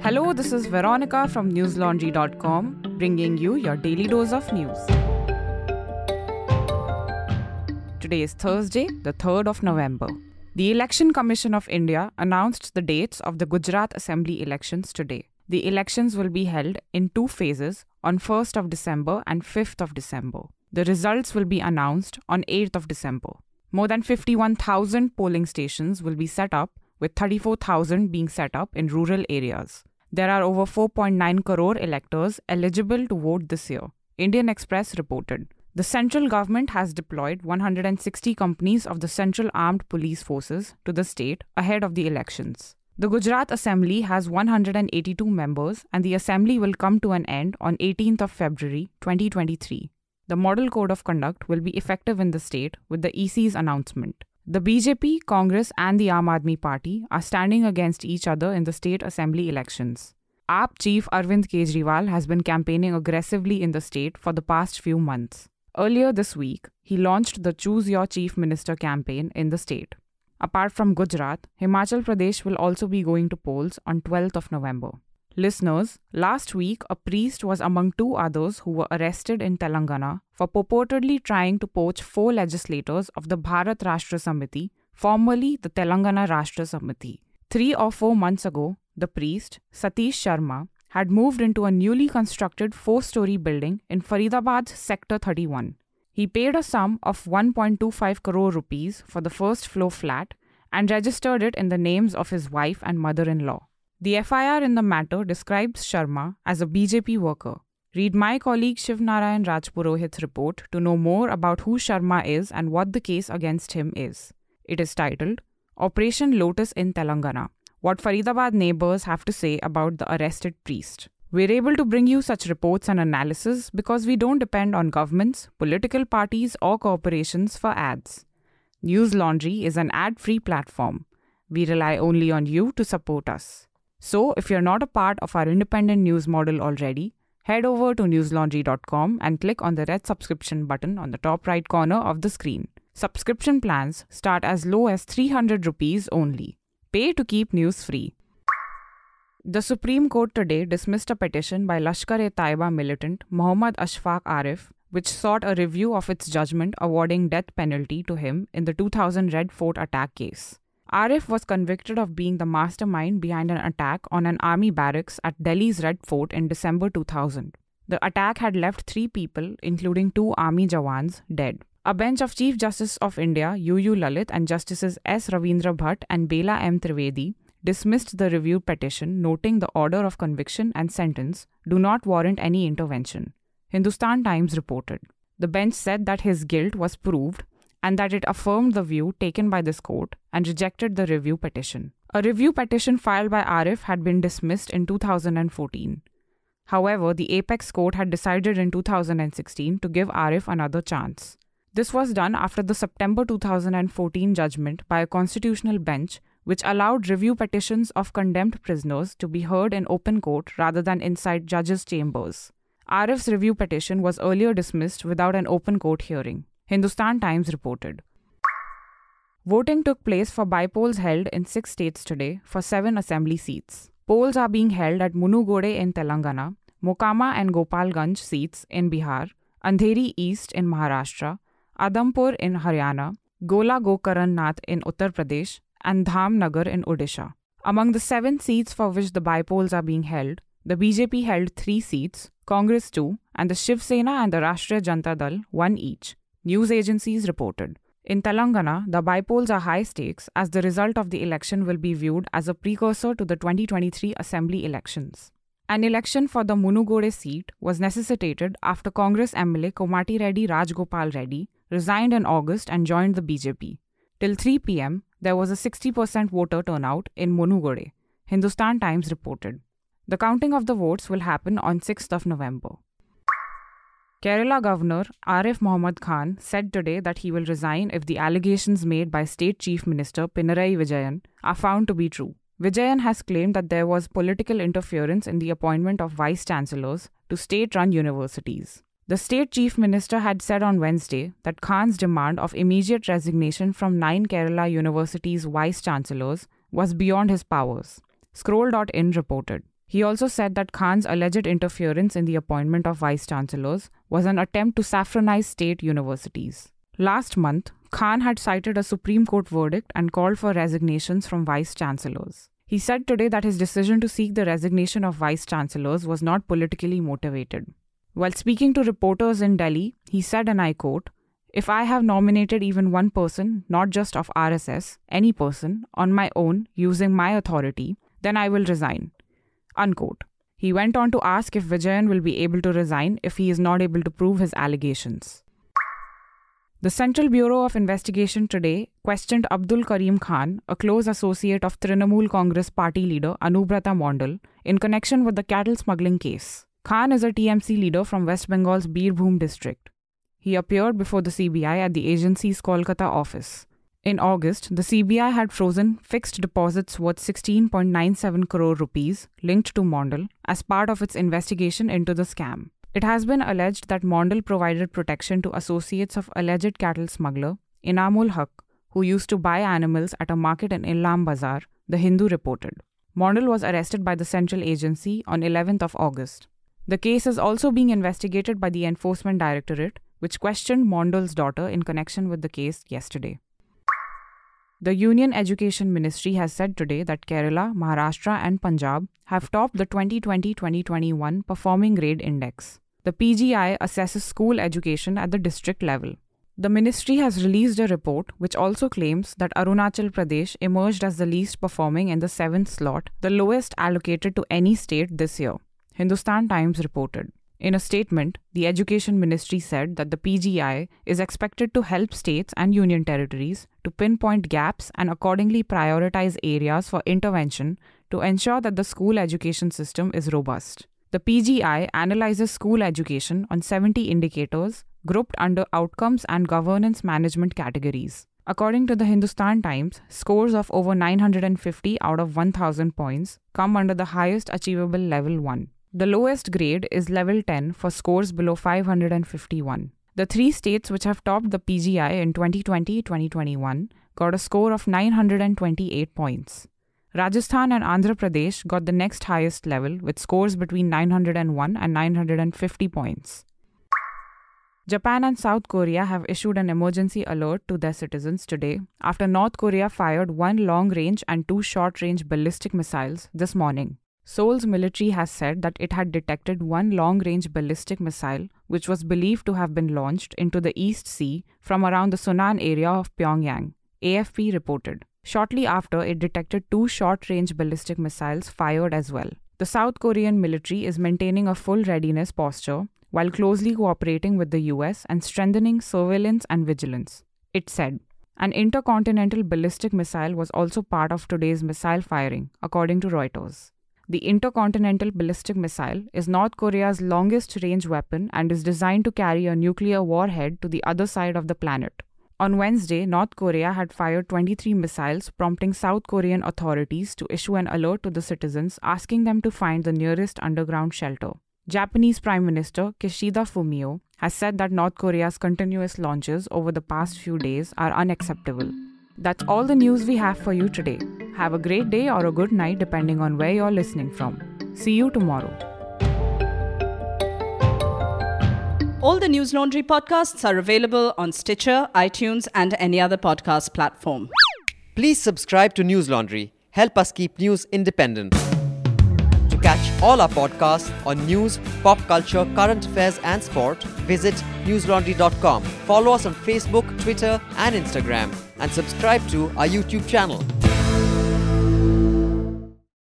Hello, this is Veronica from newslaundry.com, bringing you your daily dose of news. Today is Thursday, the 3rd of November. The Election Commission of India announced the dates of the Gujarat Assembly elections today. The elections will be held in two phases on 1st of December and 5th of December. The results will be announced on 8th of December. More than 51,000 polling stations will be set up, with 34,000 being set up in rural areas. There are over 4.9 crore electors eligible to vote this year, Indian Express reported. The central government has deployed 160 companies of the Central Armed Police Forces to the state ahead of the elections. The Gujarat Assembly has 182 members and the assembly will come to an end on 18th of February 2023. The model code of conduct will be effective in the state with the EC's announcement. The BJP, Congress, and the Aam Aadmi Party are standing against each other in the state assembly elections. AAP chief Arvind Kejriwal has been campaigning aggressively in the state for the past few months. Earlier this week, he launched the Choose Your Chief Minister campaign in the state. Apart from Gujarat, Himachal Pradesh will also be going to polls on 12th of November. Listeners, last week a priest was among two others who were arrested in Telangana for purportedly trying to poach four legislators of the Bharat Rashtra Samiti, formerly the Telangana Rashtra Samiti. Three or four months ago, the priest, Satish Sharma, had moved into a newly constructed four story building in Faridabad's Sector 31. He paid a sum of 1.25 crore rupees for the first floor flat and registered it in the names of his wife and mother in law. The FIR in the matter describes Sharma as a BJP worker. Read my colleague Shiv Narayan Rajpurohit's report to know more about who Sharma is and what the case against him is. It is titled Operation Lotus in Telangana What Faridabad Neighbors Have to Say About the Arrested Priest. We're able to bring you such reports and analysis because we don't depend on governments, political parties, or corporations for ads. News Laundry is an ad free platform. We rely only on you to support us. So, if you're not a part of our independent news model already, head over to newslaundry.com and click on the red subscription button on the top right corner of the screen. Subscription plans start as low as 300 rupees only. Pay to keep news free. The Supreme Court today dismissed a petition by Lashkar-e-Taiba militant Mohammad Ashfaq Arif, which sought a review of its judgment awarding death penalty to him in the 2000 Red Fort attack case. Arif was convicted of being the mastermind behind an attack on an army barracks at Delhi's Red Fort in December 2000. The attack had left three people, including two army jawans, dead. A bench of Chief Justice of India, UU Lalit, and Justices S. Ravindra Bhat and Bela M. Trivedi dismissed the review petition, noting the order of conviction and sentence do not warrant any intervention. Hindustan Times reported. The bench said that his guilt was proved and that it affirmed the view taken by this court and rejected the review petition. A review petition filed by Arif had been dismissed in 2014. However, the apex court had decided in 2016 to give Arif another chance. This was done after the September 2014 judgment by a constitutional bench which allowed review petitions of condemned prisoners to be heard in open court rather than inside judges' chambers. Arif's review petition was earlier dismissed without an open court hearing. Hindustan Times reported. Voting took place for bypolls held in six states today for seven assembly seats. Polls are being held at Munugode in Telangana, Mokama and Gopalganj seats in Bihar, Andheri East in Maharashtra, Adampur in Haryana, Gola Gokaran Nath in Uttar Pradesh, and Dhamnagar in Odisha. Among the seven seats for which the bypolls are being held, the BJP held three seats, Congress two, and the Shiv Sena and the Rashtriya Janata Dal one each, news agencies reported. In Telangana, the bypolls are high stakes as the result of the election will be viewed as a precursor to the 2023 assembly elections. An election for the Munugode seat was necessitated after Congress MLA Komati Reddy Rajgopal Reddy resigned in August and joined the BJP. Till 3 pm, there was a 60% voter turnout in Munugode, Hindustan Times reported. The counting of the votes will happen on 6th of November. Kerala Governor Arif Mohammad Khan said today that he will resign if the allegations made by State Chief Minister Pinarayi Vijayan are found to be true. Vijayan has claimed that there was political interference in the appointment of vice chancellors to state run universities. The state chief minister had said on Wednesday that Khan's demand of immediate resignation from nine Kerala universities' vice chancellors was beyond his powers. Scroll.in reported. He also said that Khan's alleged interference in the appointment of vice chancellors was an attempt to saffronize state universities. Last month, Khan had cited a Supreme Court verdict and called for resignations from vice chancellors. He said today that his decision to seek the resignation of vice chancellors was not politically motivated. While speaking to reporters in Delhi, he said, and I quote, If I have nominated even one person, not just of RSS, any person, on my own using my authority, then I will resign. Unquote. He went on to ask if Vijayan will be able to resign if he is not able to prove his allegations. The Central Bureau of Investigation today questioned Abdul Karim Khan, a close associate of Trinamool Congress party leader Anubrata Mondal, in connection with the cattle smuggling case. Khan is a TMC leader from West Bengal's Birbhum district. He appeared before the CBI at the agency's Kolkata office. In August, the CBI had frozen fixed deposits worth 16.97 crore rupees linked to Mondal as part of its investigation into the scam. It has been alleged that Mondal provided protection to associates of alleged cattle smuggler Inamul Haq, who used to buy animals at a market in Illam Bazar, the Hindu reported. Mondal was arrested by the central agency on 11th of August. The case is also being investigated by the Enforcement Directorate, which questioned Mondal's daughter in connection with the case yesterday. The Union Education Ministry has said today that Kerala, Maharashtra, and Punjab have topped the 2020 2021 Performing Grade Index. The PGI assesses school education at the district level. The ministry has released a report which also claims that Arunachal Pradesh emerged as the least performing in the seventh slot, the lowest allocated to any state this year. Hindustan Times reported. In a statement, the Education Ministry said that the PGI is expected to help states and union territories to pinpoint gaps and accordingly prioritize areas for intervention to ensure that the school education system is robust. The PGI analyzes school education on 70 indicators grouped under outcomes and governance management categories. According to the Hindustan Times, scores of over 950 out of 1000 points come under the highest achievable level 1. The lowest grade is level 10 for scores below 551. The three states which have topped the PGI in 2020 2021 got a score of 928 points. Rajasthan and Andhra Pradesh got the next highest level with scores between 901 and 950 points. Japan and South Korea have issued an emergency alert to their citizens today after North Korea fired one long range and two short range ballistic missiles this morning. Seoul's military has said that it had detected one long range ballistic missile, which was believed to have been launched into the East Sea from around the Sunan area of Pyongyang, AFP reported. Shortly after, it detected two short range ballistic missiles fired as well. The South Korean military is maintaining a full readiness posture while closely cooperating with the US and strengthening surveillance and vigilance. It said, an intercontinental ballistic missile was also part of today's missile firing, according to Reuters. The Intercontinental Ballistic Missile is North Korea's longest range weapon and is designed to carry a nuclear warhead to the other side of the planet. On Wednesday, North Korea had fired 23 missiles, prompting South Korean authorities to issue an alert to the citizens asking them to find the nearest underground shelter. Japanese Prime Minister Kishida Fumio has said that North Korea's continuous launches over the past few days are unacceptable. That's all the news we have for you today. Have a great day or a good night depending on where you're listening from. See you tomorrow. All the News Laundry podcasts are available on Stitcher, iTunes, and any other podcast platform. Please subscribe to News Laundry. Help us keep news independent. To catch all our podcasts on news, pop culture, current affairs, and sport, visit newslaundry.com. Follow us on Facebook, Twitter, and Instagram, and subscribe to our YouTube channel.